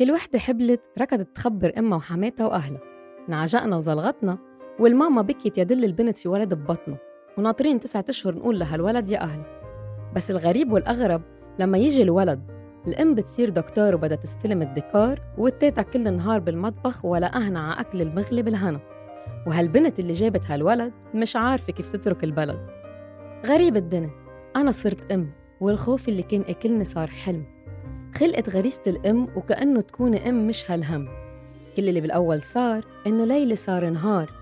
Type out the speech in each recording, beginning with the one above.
كل وحدة حبلت ركضت تخبر أمها وحماتها وأهلها. نعجقنا وزلغتنا والماما بكيت يدل البنت في ولد ببطنه. وناطرين تسعة أشهر نقول لها الولد يا أهل بس الغريب والأغرب لما يجي الولد الأم بتصير دكتور وبدها تستلم الديكور والتيتا كل النهار بالمطبخ ولا أهنا على أكل المغلي بالهنا وهالبنت اللي جابت هالولد مش عارفة كيف تترك البلد. غريب الدنيا. أنا صرت أم والخوف اللي كان أكلني صار حلم. خلقت غريزة الأم وكأنه تكون أم مش هالهم. كل اللي بالأول صار إنه ليلة صار نهار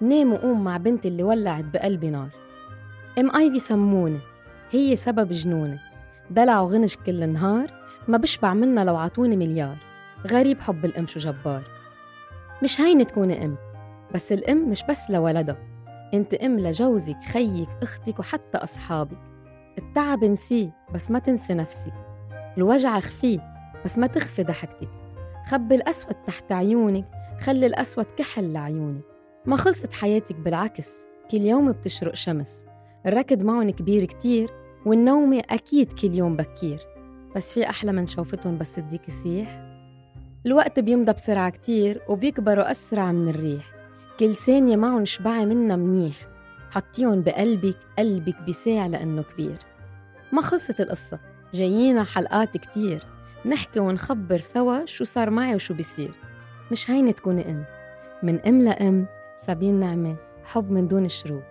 نام وقوم مع بنتي اللي ولعت بقلبي نار. أم آيفي سموني هي سبب جنوني دلع وغنج كل النهار ما بشبع منها لو عطوني مليار. غريب حب الأم شو جبار. مش هينة تكوني أم بس الأم مش بس لولدها. أنت أم لجوزك خيك أختك وحتى أصحابك. التعب انسيه بس ما تنسي نفسك. الوجع خفيه بس ما تخفي ضحكتك. خبي الأسود تحت عيونك خلي الأسود كحل لعيونك. ما خلصت حياتك بالعكس كل يوم بتشرق شمس. الركض معهم كبير كتير والنومة أكيد كل يوم بكير. بس في أحلى من شوفتهم بس تديك يسيح الوقت بيمضى بسرعة كتير وبيكبروا أسرع من الريح. كل ثانية معهم شبعي منا منيح. حطيهم بقلبك قلبك بيساع لأنه كبير. ما خلصت القصة. جايينا حلقات كتير. نحكي ونخبر سوا شو صار معي وشو بيصير. مش هينة تكوني أم. من أم لأم سابين نعمة حب من دون شروط.